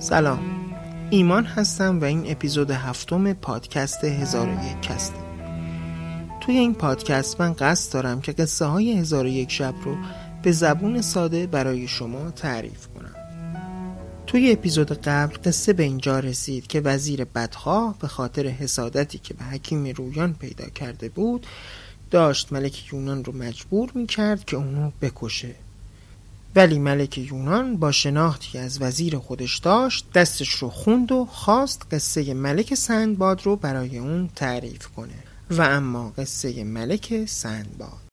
سلام. ایمان هستم و این اپیزود هفتم پادکست هزار و یک کسته توی این پادکست من قصد دارم که قصه های هزار و یک شب رو به زبون ساده برای شما تعریف کنم. توی اپیزود قبل قصه به اینجا رسید که وزیر بدخواه به خاطر حسادتی که به حکیم رویان پیدا کرده بود داشت ملک یونان رو مجبور می کرد که اونو بکشه. ولی ملک یونان با شناختی از وزیر خودش داشت دستش رو خوند و خواست قصه ملک سندباد رو برای اون تعریف کنه. و اما قصه ملک سندباد.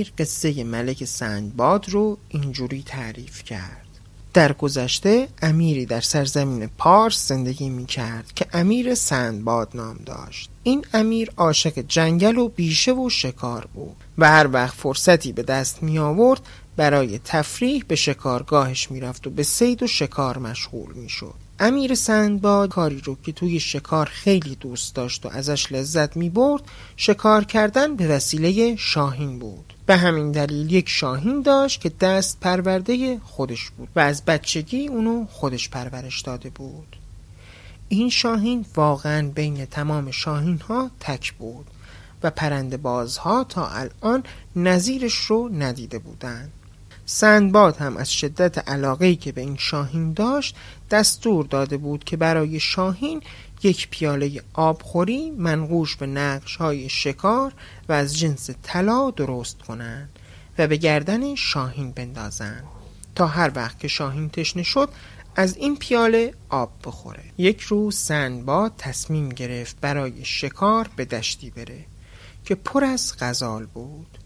امیر قصه ملک سندباد رو اینجوری تعریف کرد. در گذشته امیری در سرزمین پارس زندگی می کرد که امیر سندباد نام داشت. این امیر عاشق جنگل و بیشه و شکار بود و هر وقت فرصتی به دست می آورد برای تفریح به شکارگاهش می رفت و به سید و شکار مشغول می شد امیر سندباد کاری رو که توی شکار خیلی دوست داشت و ازش لذت می برد شکار کردن به وسیله شاهین بود. به همین دلیل یک شاهین داشت که دست پرورده خودش بود و از بچگی اونو خودش پرورش داده بود. این شاهین واقعا بین تمام شاهین ها تک بود و پرنده بازها تا الان نظیرش رو ندیده بودند. سندباد هم از شدت علاقه که به این شاهین داشت دستور داده بود که برای شاهین یک پیاله آبخوری منقوش به نقش های شکار و از جنس طلا درست کنند و به گردن شاهین بندازند تا هر وقت که شاهین تشنه شد از این پیاله آب بخوره. یک روز سندباد تصمیم گرفت برای شکار به دشتی بره که پر از غزال بود.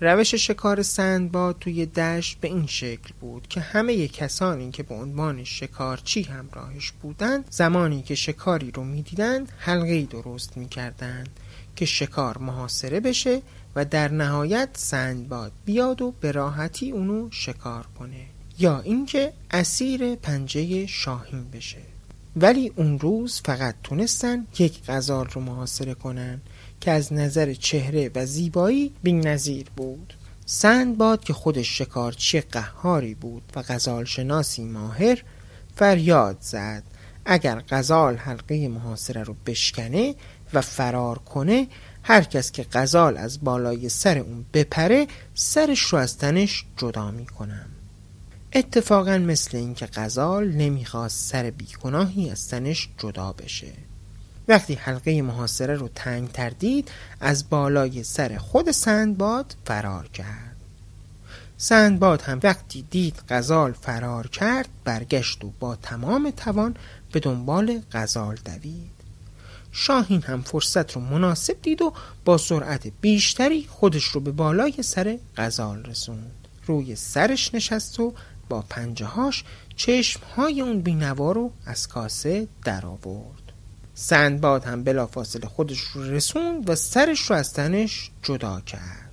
روش شکار سندباد توی دشت به این شکل بود که همه کسانی که به عنوان شکارچی همراهش بودند زمانی که شکاری رو می‌دیدند حلقه درست می‌کردند که شکار محاصره بشه و در نهایت سندباد بیاد و به راحتی اونو شکار کنه یا اینکه اسیر پنجه شاهین بشه. ولی اون روز فقط تونستن یک غزال رو محاصره کنن. که از نظر چهره و زیبایی بین نظیر بود. سندباد که خودش شکارچی قهاری بود و غزال شناسی ماهر فریاد زد. اگر غزال حلقه محاصره رو بشکنه و فرار کنه هر کس که غزال از بالای سر اون بپره سرش رو از تنش جدا می‌کنم. اتفاقا مثل اینکه غزال نمی‌خواست سر بیگناهی از تنش جدا بشه. وقتی حلقه محاصره رو تنگ تردید از بالای سر خود سندباد فرار کرد. سندباد هم وقتی دید غزال فرار کرد برگشت و با تمام توان به دنبال غزال دوید. شاهین هم فرصت رو مناسب دید و با سرعت بیشتری خودش رو به بالای سر غزال رسوند. روی سرش نشست و با پنجه هاش چشم اون بینوا رو از کاسه در آورد سندباد هم بلافاصله خودش رو رسوند و سرش رو از تنش جدا کرد.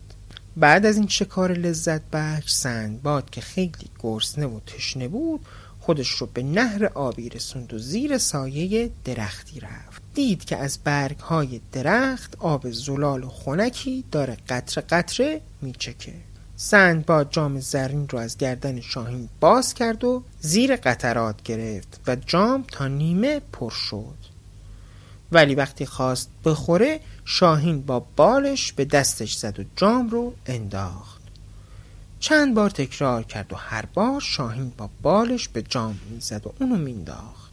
بعد از این شکار لذت بخش سندباد که خیلی گرسنه و تشنه بود خودش رو به نهر آبی رسوند و زیر سایه درختی رفت. دید که از برگ های درخت آب زلال و خونکی داره قطره قطره میچکه. سندباد جام زرین رو از گردن شاهین باز کرد و زیر قطرات گرفت و جام تا نیمه پر شد. ولی وقتی خواست بخوره شاهین با بالش به دستش زد و جام رو انداخت. چند بار تکرار کرد و هر بار شاهین با بالش به جام می‌زد و اونو مینداخت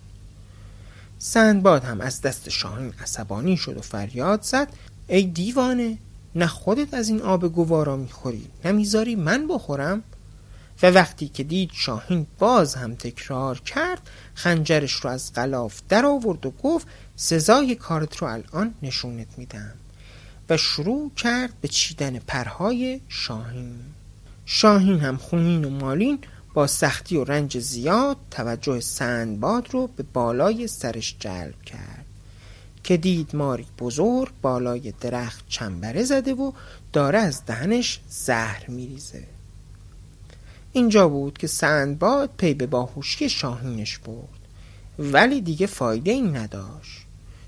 سندباد هم از دست شاهین عصبانی شد و فریاد زد ای دیوانه نه خودت از این آب گوارا می‌خوری نه می‌ذاری من بخورم؟ و وقتی که دید شاهین باز هم تکرار کرد خنجرش رو از غلاف در آورد و گفت سزای کارت رو الان نشونت میدم. و شروع کرد به چیدن پرهای شاهین. شاهین هم خونین و مالین با سختی و رنج زیاد توجه سندباد رو به بالای سرش جلب کرد. که دید ماری بزرگ بالای درخت چنبره زده و داره از دهنش زهر میریزه. اینجا بود که سندباد پی به باهوشی شاهینش برد. ولی دیگه فایده این نداشت.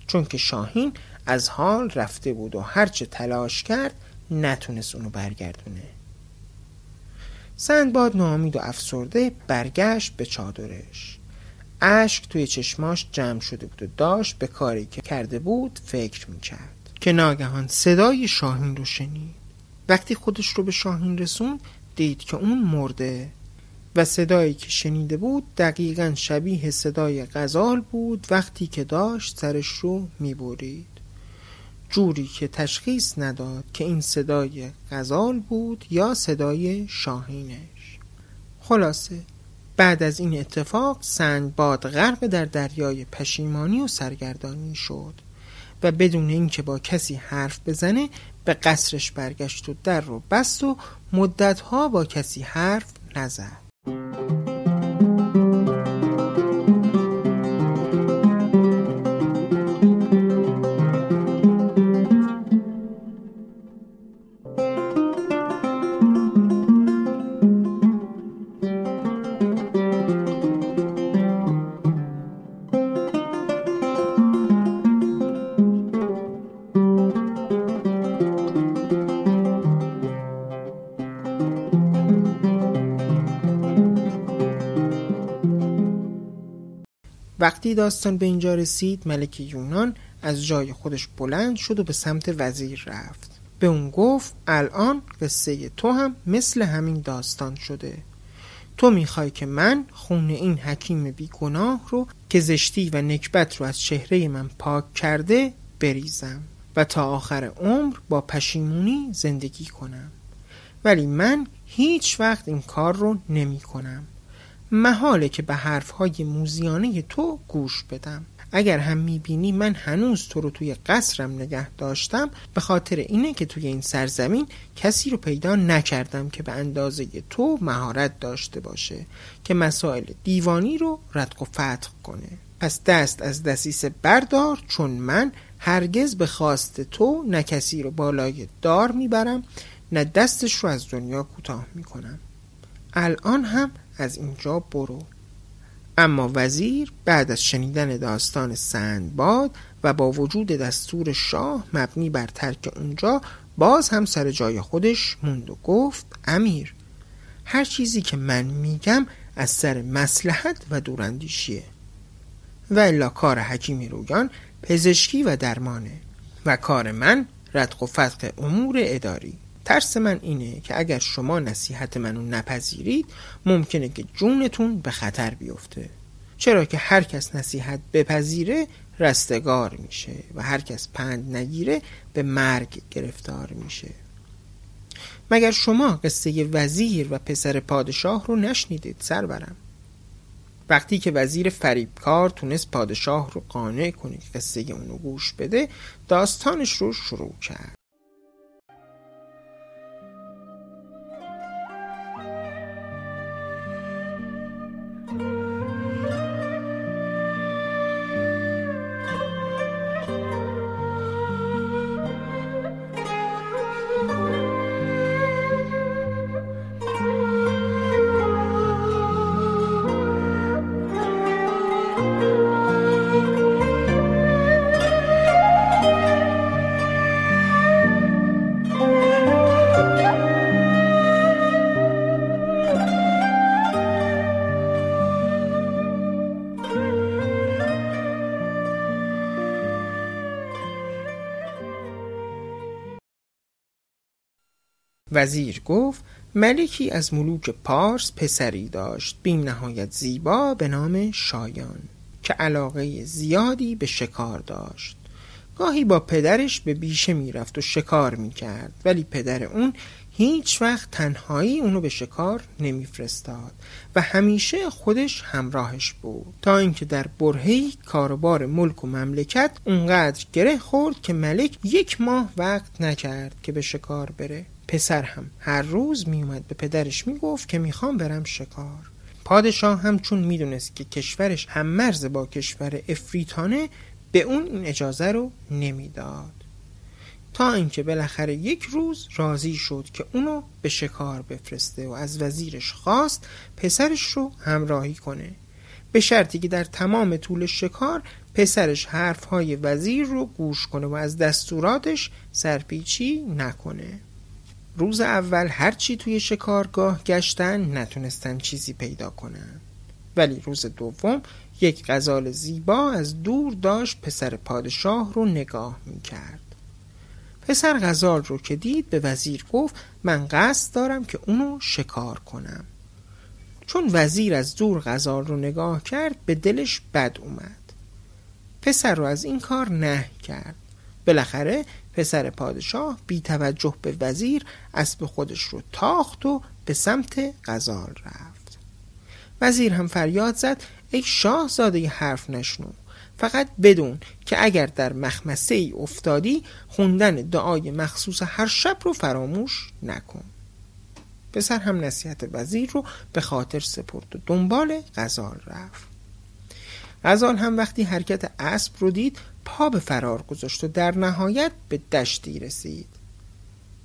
چون که شاهین از حال رفته بود و هرچه تلاش کرد نتونست اونو برگردونه. سندباد نامید و افسرده برگشت به چادرش. اشک توی چشماش جمع شده بود و داشت به کاری که کرده بود فکر می‌کرد. که ناگهان صدای شاهین رو شنید. وقتی خودش رو به شاهین رسوند دید که اون مرده و صدایی که شنیده بود دقیقا شبیه صدای غزال بود وقتی که داشت سرش رو می‌برید. جوری که تشخیص نداد که این صدای غزال بود یا صدای شاهینش. خلاصه بعد از این اتفاق سندباد غرق در دریای پشیمانی و سرگردانی شد. و بدون اینکه با کسی حرف بزنه به قصرش برگشت و در رو بست و مدتها با کسی حرف نزد. وقتی داستان به اینجا رسید. ملک یونان از جای خودش بلند شد و به سمت وزیر رفت. به اون گفت الان قصه تو هم مثل همین داستان شده. تو می‌خوای که من خون این حکیم بیگناه رو که زشتی و نکبت رو از چهره من پاک کرده بریزم و تا آخر عمر با پشیمونی زندگی کنم. ولی من هیچ وقت این کار رو نمی کنم محاله که به حرفهای موزیانه تو گوش بدم. اگر هم می‌بینی من هنوز تو رو توی قصرم نگه داشتم به خاطر اینه که توی این سرزمین کسی رو پیدا نکردم که به اندازه تو مهارت داشته باشه که مسائل دیوانی رو ردق و فتق کنه. پس دست از دسیسه بردار چون من هرگز به خواست تو نه کسی رو بالای دار می‌برم نه دستش رو از دنیا کوتاه می‌کنم. الان هم از اینجا برو. اما وزیر بعد از شنیدن داستان سندباد و با وجود دستور شاه مبنی بر ترک اونجا باز هم سر جای خودش موند و گفت امیر هر چیزی که من میگم از سر مسلحت و دوراندیشیه. و الا کار حکیمی رویان پزشکی و درمانه. و کار من ردق و فتق امور اداری. ترس من اینه که اگر شما نصیحت منو نپذیرید ممکنه که جونتون به خطر بیفته. چرا که هر کس نصیحت بپذیره رستگار میشه و هر کس پند نگیره به مرگ گرفتار میشه. مگر شما قصه وزیر و پسر پادشاه رو نشنیدید سرورم؟ وقتی که وزیر فریبکار تونست پادشاه رو قانع کنه که قصه اونو گوش بده داستانش رو شروع کرد. وزیر گفت ملکی از ملوک پارس پسری داشت بیم نهایت زیبا به نام شایان که علاقه زیادی به شکار داشت. گاهی با پدرش به بیشه می‌رفت و شکار می‌کرد ولی پدر اون هیچ وقت تنهایی اونو به شکار نمیفرستاد و همیشه خودش همراهش بود. تا اینکه در برهی کاروبار ملک و مملکت اونقدر گره خورد که ملک یک ماه وقت نکرد که به شکار بره. پسر هم هر روز میومد به پدرش می‌گفت که می‌خوام برم شکار. پادشاه هم چون می‌دونست که کشورش هم مرز با کشور افریتانه به اون این اجازه رو نمی‌داد. تا اینکه بالاخره یک روز راضی شد که اونو به شکار بفرسته و از وزیرش خواست پسرش رو همراهی کنه. به شرطی که در تمام طول شکار پسرش حرفهای وزیر رو گوش کنه و از دستوراتش سرپیچی نکنه. روز اول هرچی توی شکارگاه گشتن نتونستن چیزی پیدا کنن. ولی روز دوم یک غزال زیبا از دور داشت پسر پادشاه رو نگاه می‌کرد. پسر غزال رو که دید به وزیر گفت من قصد دارم که اونو شکار کنم. چون وزیر از دور غزال رو نگاه کرد به دلش بد اومد. پسر رو از این کار نه کرد. بالاخره پسر پادشاه بی توجه به وزیر اسب خودش رو تاخت و به سمت غزال رفت. وزیر هم فریاد زد ای شاهزاده حرف نشنو. فقط بدون که اگر در مخمسه ای افتادی خوندن دعای مخصوص هر شب رو فراموش نکن. پسر هم نصیحت وزیر رو به خاطر سپرد و دنبال غزال رفت. غزال هم وقتی حرکت اسب رو دید پا به فرار گذاشت و در نهایت به دشتی رسید.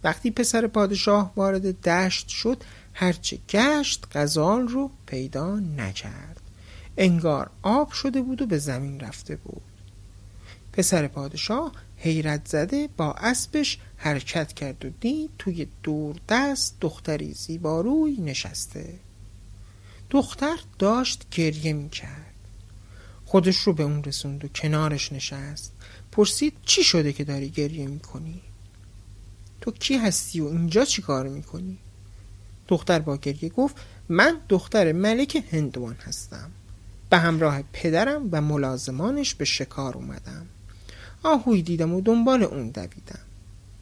وقتی پسر پادشاه وارد دشت شد هرچه گشت غزال رو پیدا نکرد. انگار آب شده بود و به زمین رفته بود. پسر پادشاه حیرت زده با اسبش حرکت کرد و دید توی دور دست دختری زیباروی نشسته. دختر داشت گریه می کرد خودش رو به اون رسوند و کنارش نشست. پرسید چی شده که داری گریه می کنی؟ تو کی هستی و اینجا چی کار می کنی؟ دختر با گریه گفت من دختر ملک هندوان هستم. به همراه پدرم و ملازمانش به شکار اومدم. آهوی دیدم و دنبال اون دویدم.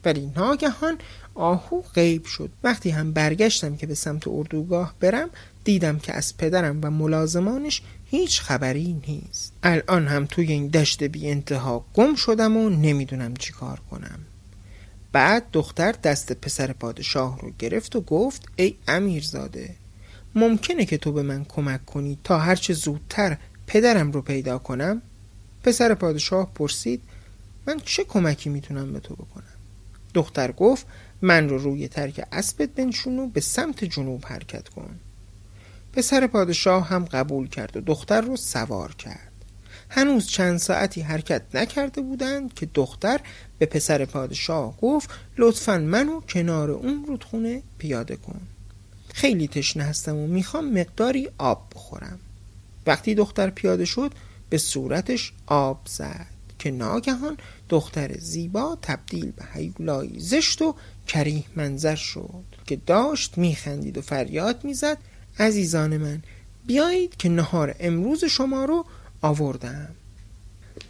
ولی ناگهان آهو غیب شد. وقتی هم برگشتم که به سمت اردوگاه برم دیدم که از پدرم و ملازمانش هیچ خبری نیست الان هم توی این دشت بی انتها گم شدم و نمی‌دونم چی کار کنم بعد دختر دست پسر پادشاه رو گرفت و گفت ای امیرزاده ممکنه که تو به من کمک کنی تا هرچه زودتر پدرم رو پیدا کنم؟ پسر پادشاه پرسید من چه کمکی می‌تونم به تو بکنم؟ دختر گفت من رو روی ترک اسبت بنشون و به سمت جنوب حرکت کن پسر پادشاه هم قبول کرد و دختر رو سوار کرد. هنوز چند ساعتی حرکت نکرده بودند که دختر به پسر پادشاه گفت لطفا منو کنار اون رودخونه پیاده کن. خیلی تشنه هستم و می‌خوام مقداری آب بخورم. وقتی دختر پیاده شد به صورتش آب زد که ناگهان دختر زیبا تبدیل به هیولایی زشت و کریه منظر شد که داشت میخندید و فریاد می‌زد عزیزان من بیایید که نهار امروز شما رو آوردم.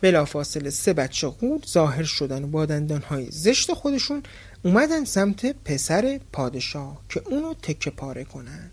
بلافاصله سه بچه غول ظاهر شدن و با دندانهای زشت خودشون اومدن سمت پسر پادشاه که اونو تکه پاره کنن.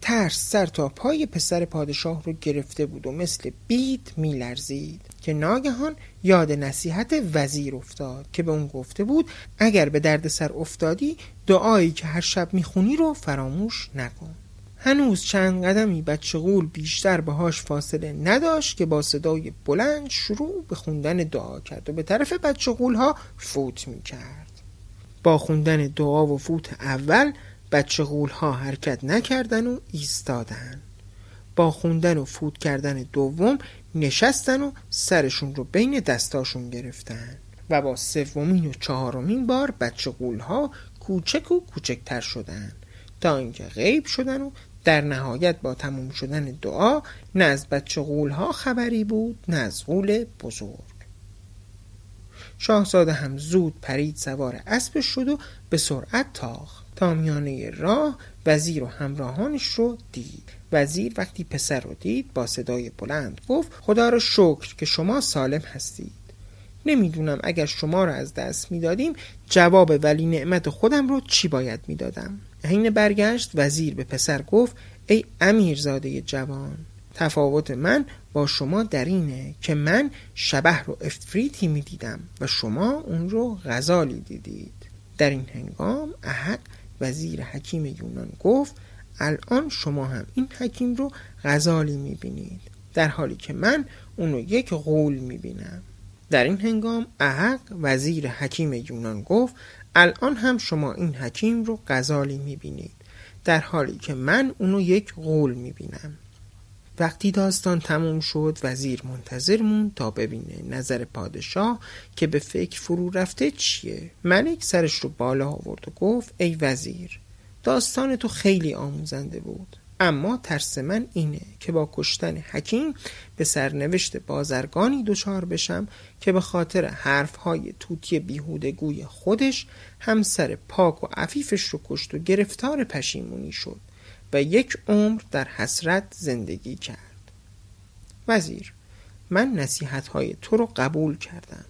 ترس سر تا پای پسر پادشاه رو گرفته بود و مثل بیت میلرزید که ناگهان یاد نصیحت وزیر افتاد که به اون گفته بود اگر به درد سر افتادی دعایی که هر شب می‌خونی رو فراموش نکن. هنوز چند قدمی بچه بیشتر باهاش فاصله نداشت که با صدای بلند شروع به خوندن دعا کرد و به طرف بچه ها فوت می کرد. با خوندن دعا و فوت اول بچه ها حرکت نکردن و ایستادن. با خوندن و فوت کردن دوم نشستن و سرشون رو بین دستاشون گرفتن و با سومین و چهارمین بار بچه ها کوچک و کوچکتر شدن تا اینکه غیب شدن و در نهایت با تموم شدن دعا نه از بچه ها خبری بود نه از غول بزرگ. شاهزاده هم زود پرید سوار اسب شد و به سرعت تاخت. تا میانه راه وزیر و همراهانش رو دید. وزیر وقتی پسر رو دید با صدای بلند گفت خدا را شکر که شما سالم هستید. نمی‌دونم اگر شما را از دست می‌دادیم جواب ولی نعمت خودم رو چی باید می‌دادم؟ حین برگشت وزیر به پسر گفت ای امیرزاده جوان تفاوت من با شما در اینه که من شبه رو افریتی می دیدم و شما اون رو غزالی دیدید. در این هنگام احق وزیر حکیم یونان گفت الان شما هم این حکیم رو غزالی می بینید در حالی که من اون رو یک غول می بینم در این هنگام احق وزیر حکیم یونان گفت الان هم شما این حکیم رو غزالی می بینید در حالی که من اونو یک غول می بینم وقتی داستان تموم شد وزیر منتظر مون تا ببینه نظر پادشاه که به فکر فرو رفته چیه. ملک سرش رو بالا آورد و گفت ای وزیر داستان تو خیلی آموزنده بود. اما ترس من اینه که با کشتن حکیم به سرنوشت بازرگانی دچار بشم که به خاطر حرفهای توتی بیهودگوی خودش همسر پاک و عفیفش رو کشت و گرفتار پشیمونی شد و یک عمر در حسرت زندگی کرد. وزیر من نصیحت های تو رو قبول کردم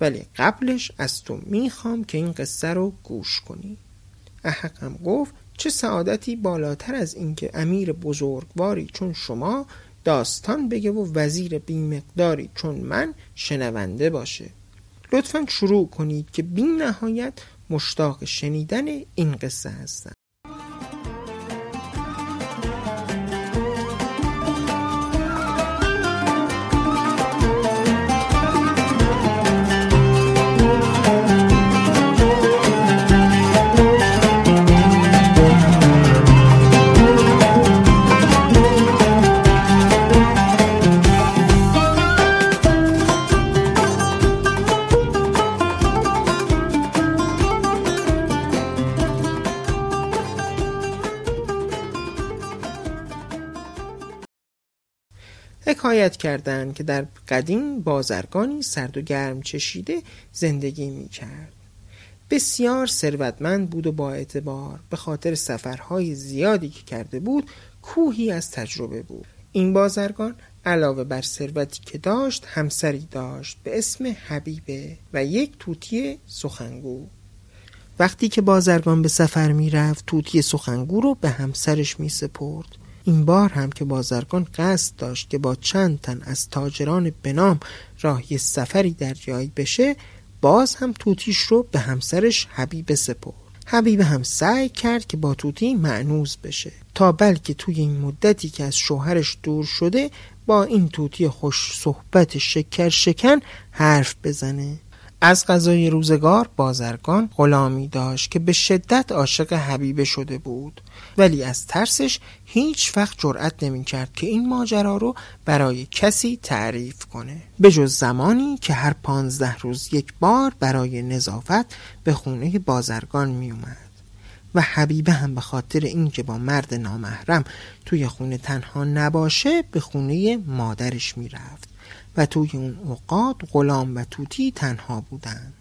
ولی قبلش از تو می‌خوام که این قصه رو گوش کنی. احقم گفت چه سعادتی بالاتر از اینکه امیر بزرگواری چون شما داستان بگه و وزیر بیمقداری چون من شنونده باشه. لطفا شروع کنید که بی نهایت مشتاق شنیدن این قصه هستم. حکایت کردند که در قدیم بازرگانی سرد و گرم چشیده زندگی می کرد. بسیار ثروتمند بود و با اعتبار به خاطر سفرهای زیادی که کرده بود کوهی از تجربه بود. این بازرگان علاوه بر ثروتی که داشت همسری داشت به اسم حبیبه و یک توتی سخنگو. وقتی که بازرگان به سفر می رفت توتی سخنگو رو به همسرش می سپرد این بار هم که بازرگان قصد داشت که با چند تن از تاجران بنام راهی سفری دریایی بشه باز هم توتیش رو به همسرش حبیب سپرد. حبیب هم سعی کرد که با توتی معنوز بشه. تا بلکه توی این مدتی که از شوهرش دور شده با این توتی خوش صحبت شکر شکن حرف بزنه. از غذای روزگار بازرگان غلامی داشت که به شدت عاشق حبیبه شده بود. ولی از ترسش هیچ وقت جرأت نمی کرد که این ماجرا رو برای کسی تعریف کنه. به جز زمانی که هر پانزده روز یک بار برای نظافت به خونه بازرگان می اومد و حبیبه هم به خاطر اینکه با مرد نامحرم توی خونه تنها نباشه به خونه مادرش می‌رفت و توی اون اوقات غلام و توتی تنها بودن.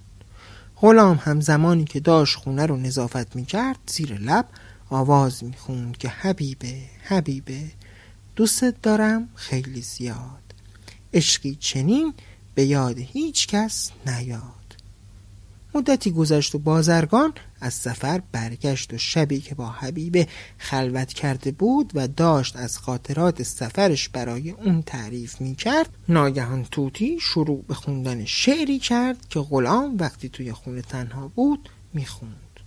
غلام هم زمانی که داشت خونه رو نظافت می‌کرد زیر لب آواز می‌خوند که حبیبه حبیبه دوستت دارم خیلی زیاد. عشقی چنین به یاد هیچ کس نیاد. مدتی گذشت و بازرگان از سفر برگشت و شبی که با حبیبه خلوت کرده بود و داشت از خاطرات سفرش برای اون تعریف می کرد ناگهان توتی شروع به خوندن شعری کرد که غلام وقتی توی خونه تنها بود می خوند.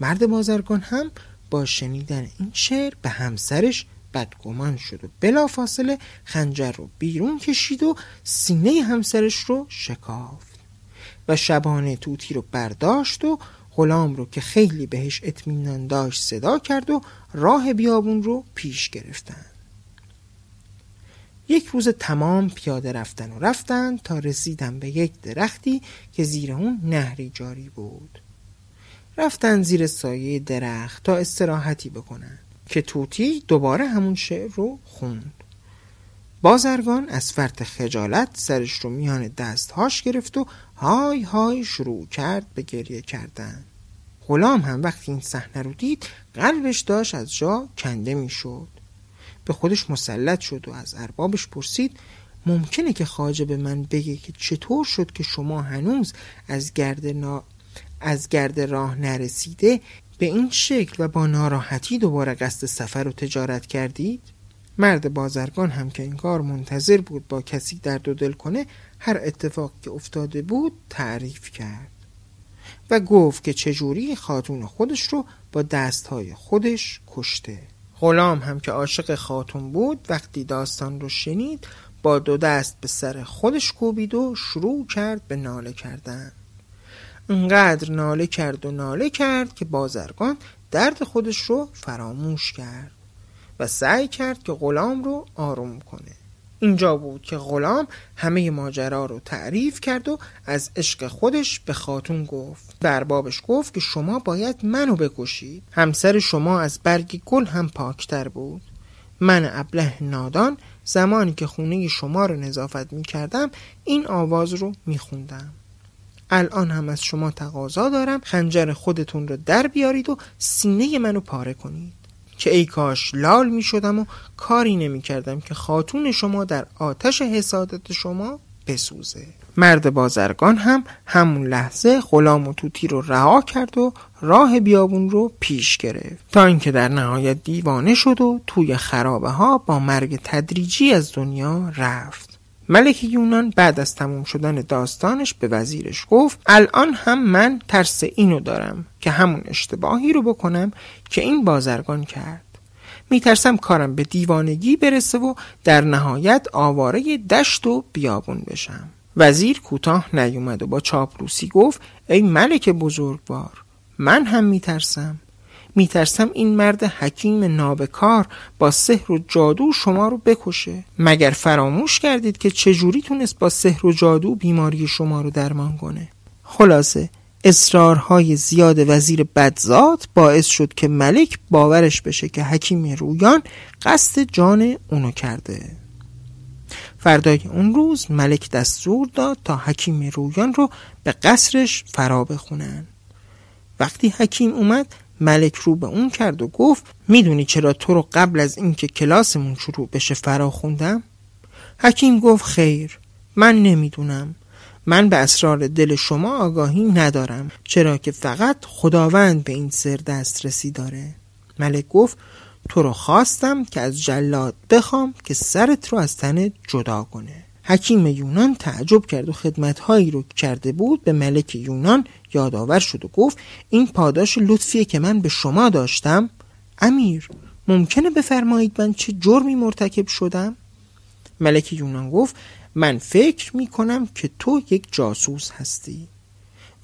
مرد بازرگان هم با شنیدن این شعر به همسرش بدگمان شد و بلافاصله خنجر رو بیرون کشید و سینه همسرش رو شکافت و شبانه توتی رو برداشت و غلام رو که خیلی بهش اطمینان داشت صدا کرد و راه بیابون رو پیش گرفتن. یک روز تمام پیاده رفتن و رفتن تا رسیدن به یک درختی که زیر اون نهری جاری بود. رفتن زیر سایه درخت تا استراحتی بکنن که توتی دوباره همون شعر رو خوند. بازرگان از فرط خجالت سرش رو میان دستهاش گرفت و های های شروع کرد به گریه کردن غلام هم وقتی این صحنه رو دید قلبش داشت از جا کنده می‌شد به خودش مسلط شد و از اربابش پرسید ممکنه که خواجه به من بگه که چطور شد که شما هنوز از گرد, نا... از گرد راه نرسیده به این شکل و با ناراحتی دوباره قصد سفر و تجارت کردید؟ مرد بازرگان هم که این کار منتظر بود با کسی درد و دل کنه هر اتفاق که افتاده بود تعریف کرد و گفت که چجوری خاتون خودش رو با دستهای خودش کشته. غلام هم که عاشق خاتون بود وقتی داستان رو شنید با دو دست به سر خودش کوبید و شروع کرد به ناله کردن. انقدر ناله کرد و ناله کرد که بازرگان درد خودش رو فراموش کرد. و سعی کرد که غلام رو آروم کنه. اینجا بود که غلام همه ماجرا رو تعریف کرد و از عشق خودش به خاتون گفت. بربابش گفت که شما باید منو بکشید. همسر شما از برگ گل هم پاکتر بود. من ابله نادان زمانی که خونه شما رو نظافت می کردم این آواز رو می خوندم الان هم از شما تقاضا دارم خنجر خودتون رو در بیارید و سینه منو پاره کنید. که ای کاش لال می شدم و کاری نمی کردم که خاتون شما در آتش حسادت شما بسوزه. مرد بازرگان هم همون لحظه غلام و توتی رو رها کرد و راه بیابون رو پیش گرفت. تا اینکه در نهایت دیوانه شد و توی خرابه ها با مرگ تدریجی از دنیا رفت. ملک یونان بعد از تموم شدن داستانش به وزیرش گفت الان هم من ترس اینو دارم که همون اشتباهی رو بکنم که این بازرگان کرد. میترسم کارم به دیوانگی برسه و در نهایت آواره دشت و بیابون بشم. وزیر کوتاه نیومد و با چاپلوسی گفت ای ملک بزرگوار من هم میترسم. میترسم این مرد حکیم نابکار با سحر و جادو شما رو بکشه. مگر فراموش کردید که چجوری تونست با سحر و جادو بیماری شما رو درمان کنه؟ خلاصه اصرارهای زیاد وزیر بدزاد باعث شد که ملک باورش بشه که حکیم رویان قصد جان اونو کرده. فردای اون روز ملک دستور داد تا حکیم رویان رو به قصرش فرا بخونن. وقتی حکیم اومد ملک رو به اون کرد و گفت می‌دونی چرا تو رو قبل از اینکه کلاسمون شروع بشه فرا خوندم؟ حکیم گفت خیر من نمی‌دونم. من به اسرار دل شما آگاهی ندارم چرا که فقط خداوند به این سر دسترسی داره. ملک گفت تو رو خواستم که از جلاد بخوام که سرت رو از تنت جدا کنه. حکیم یونان تعجب کرد و خدمتهایی رو کرده بود به ملک یونان یادآور شد و گفت این پاداش لطفیه که من به شما داشتم. امیر ممکنه بفرمایید من چه جرمی مرتکب شدم؟ ملک یونان گفت من فکر می کنم که تو یک جاسوس هستی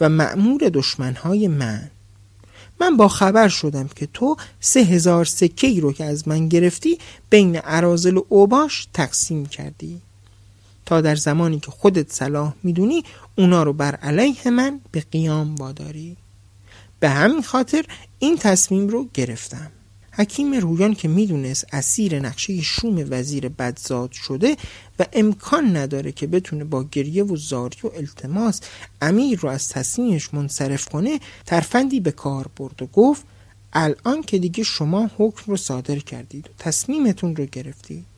و معمور دشمنهای من. من با خبر شدم که تو سه هزار سکه ای رو که از من گرفتی بین عرازل و اوباش تقسیم کردی. تا در زمانی که خودت صلاح می‌دونی اونا رو بر علیه من به قیام واداری. به همین خاطر این تصمیم رو گرفتم. حکیم رویان که می‌دونست اسیر نقشه شوم وزیر بدزاد شده و امکان نداره که بتونه با گریه و زاری و التماس امیر رو از تصمیمش منصرف کنه ترفندی به کار برد و گفت الان که دیگه شما حکم رو صادر کردید و تصمیمتون رو گرفتید.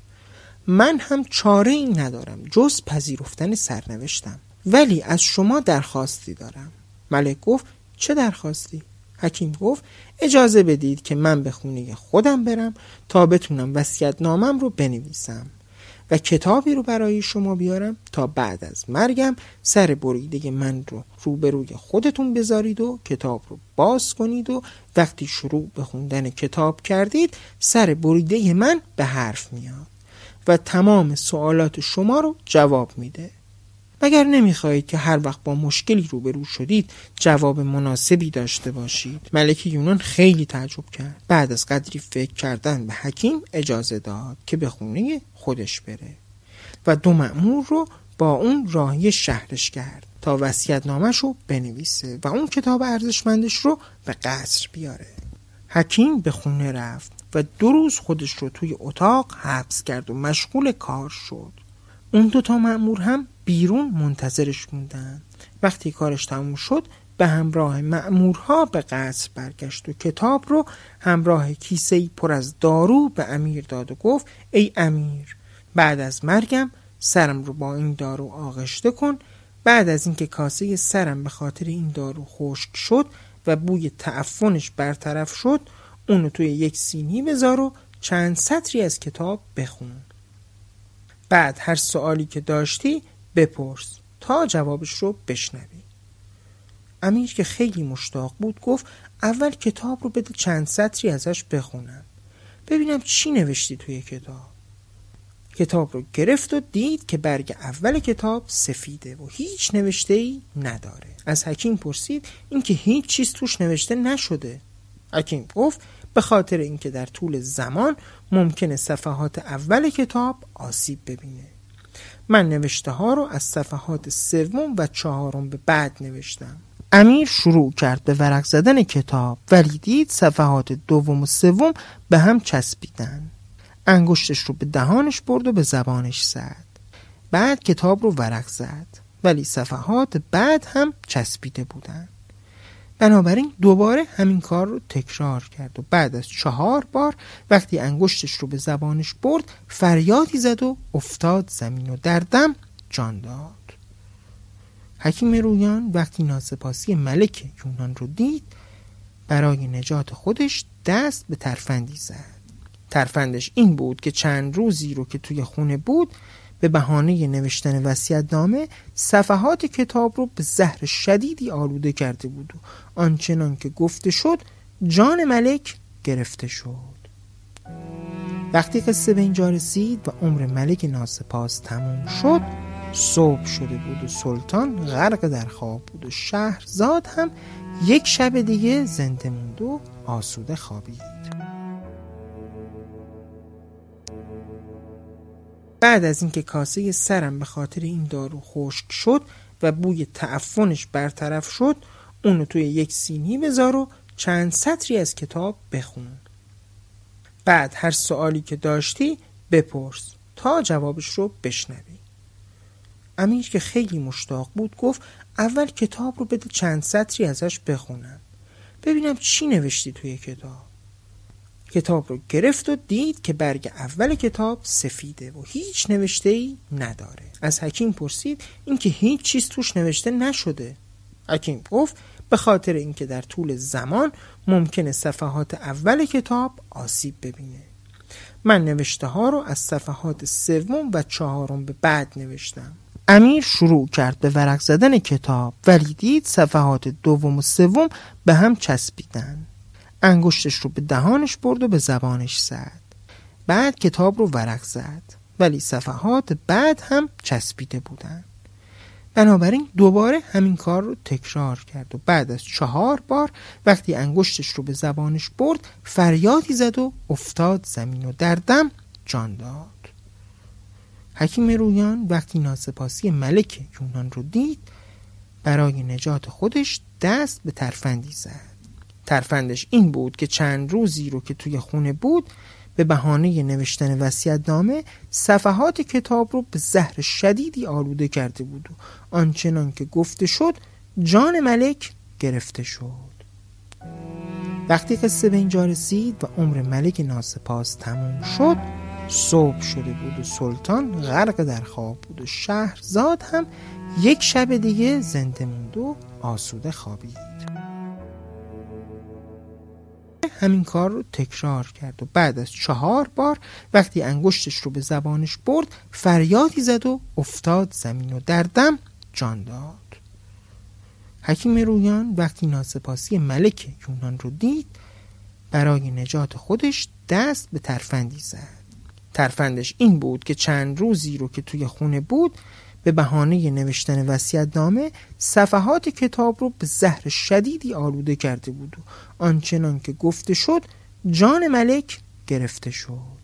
من هم چاره این ندارم جز پذیرفتن سرنوشتم. ولی از شما درخواستی دارم. ملک گفت چه درخواستی؟ حکیم گفت اجازه بدید که من به خونه خودم برم تا بتونم وسیعت نامم رو بنویسم و کتابی رو برای شما بیارم تا بعد از مرگم سر بریده من رو روبروی خودتون بذارید و کتاب رو باز کنید و وقتی شروع به خوندن کتاب کردید سر بریده من به حرف میاد. و تمام سوالات شما رو جواب میده. مگر نمی‌خواهید که هر وقت با مشکلی روبرو شدید جواب مناسبی داشته باشید؟ ملک یونان خیلی تعجب کرد. بعد از قدری فکر کردن به حکیم اجازه داد که به خونه خودش بره و دو مأمور رو با اون راهی شهرش کرد تا وسیعت نامش رو بنویسه و اون کتاب ارزشمندش رو به قصر بیاره. حکیم به خونه رفت. و دو روز خودش رو توی اتاق حبس کرد و مشغول کار شد. اون دوتا مأمور هم بیرون منتظرش موندن. وقتی کارش تموم شد به همراه مأمورها به قصر برگشت و کتاب رو همراه کیسه پر از دارو به امیر داد و گفت ای امیر بعد از مرگم سرم رو با این دارو آغشته کن. بعد از اینکه کاسه سرم به خاطر این دارو خشک شد و بوی تعفنش برطرف شد اونو توی یک سینی بذار و چند سطری از کتاب بخون. بعد هر سوالی که داشتی بپرس تا جوابش رو بشنوی. امیر که خیلی مشتاق بود گفت اول کتاب رو بده چند سطری ازش بخونم. ببینم چی نوشتی توی کتاب. کتاب رو گرفت و دید که برگ اول کتاب سفیده و هیچ نوشته ای نداره. از حکیم پرسید اینکه هیچ چیز توش نوشته نشده. حکیم گفت به خاطر اینکه در طول زمان ممکنه صفحات اول کتاب آسیب ببینه. من نوشته ها رو از صفحات سوم و چهارم به بعد نوشتم. امیر شروع کرد به ورق زدن کتاب ولی دید صفحات دوم و سوم به هم چسبیدن. انگشتش رو به دهانش برد و به زبانش زد. بعد کتاب رو ورق زد ولی صفحات بعد هم چسبیده بودن. بنابراین دوباره همین کار رو تکرار کرد و بعد از چهار بار وقتی انگشتش رو به زبانش برد فریادی زد و افتاد زمین و در دم جان داد. حکیم رویان وقتی ناسپاسی ملک یونان رو دید برای نجات خودش دست به ترفندی زد. ترفندش این بود که چند روزی رو که توی خونه بود به بهانه نوشتن وصیت نامه صفحات کتاب رو به زهر شدیدی آلوده کرده بود و آنچنان که گفته شد جان ملک گرفته شد. وقتی قصه به اینجا رسید و عمر ملک ناسپاس تموم شد صبح شده بود و سلطان غرق در خواب بود و شهرزاد هم یک شب دیگه زنده موند و آسوده خوابید. بعد از اینکه کاسه سرم به خاطر این دارو خشک شد و بوی تعفنش برطرف شد اونو توی یک سینی بذار و چند سطری از کتاب بخون. بعد هر سوالی که داشتی بپرس تا جوابش رو بشنوی. امیر که خیلی مشتاق بود گفت اول کتاب رو بده چند سطری ازش بخونم. ببینم چی نوشتی توی کتاب. کتاب رو گرفت و دید که برگ اول کتاب سفیده و هیچ نوشته ای نداره. از حکیم پرسید اینکه هیچ چیز توش نوشته نشده. حکیم گفت به خاطر اینکه در طول زمان ممکنه صفحات اول کتاب آسیب ببینه. من نوشته ها رو از صفحات سوم و چهارم به بعد نوشتم. امیر شروع کرد به ورق زدن کتاب ولی دید صفحات دوم و سوم به هم چسبیدن. انگشتش رو به دهانش برد و به زبانش زد. بعد کتاب رو ورق زد. ولی صفحات بعد هم چسبیده بودن. بنابراین دوباره همین کار رو تکرار کرد و بعد از چهار بار وقتی انگشتش رو به زبانش برد فریادی زد و افتاد زمین و در دم جان داد. حکیم رویان وقتی ناسپاسی ملک یونان رو دید برای نجات خودش دست به ترفندی زد. ترفندش این بود که چند روزی رو که توی خونه بود به بهانه نوشتن وصیت نامه صفحات کتاب رو به زهر شدیدی آلوده کرده بود و آنچنان که گفته شد جان ملک گرفته شد. وقتی قصه به اینجا رسید و عمر ملک ناسپاس تموم شد صبح شده بود و سلطان غرق در خواب بود و شهرزاد هم یک شب دیگه زنده موند و آسوده خوابید. همین کار رو تکرار کرد و بعد از چهار بار وقتی انگشتش رو به زبانش برد فریادی زد و افتاد زمین و در دم جان داد. حکیم رویان وقتی ناسپاسی ملک یونان رو دید برای نجات خودش دست به ترفندی زد. ترفندش این بود که چند روزی رو که توی خونه بود به بهانه نوشتن وصیت نامه صفحات کتاب رو به زهر شدیدی آلوده کرده بود و آنچنان که گفته شد جان ملک گرفته شد.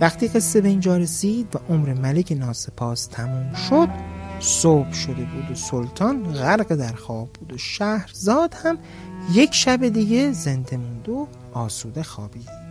وقتی قصه به اینجا رسید و عمر ملک ناسپاس تموم شد صبح شده بود و سلطان غرق در خواب بود و شهرزاد هم یک شب دیگه زنده موند و آسوده خوابید.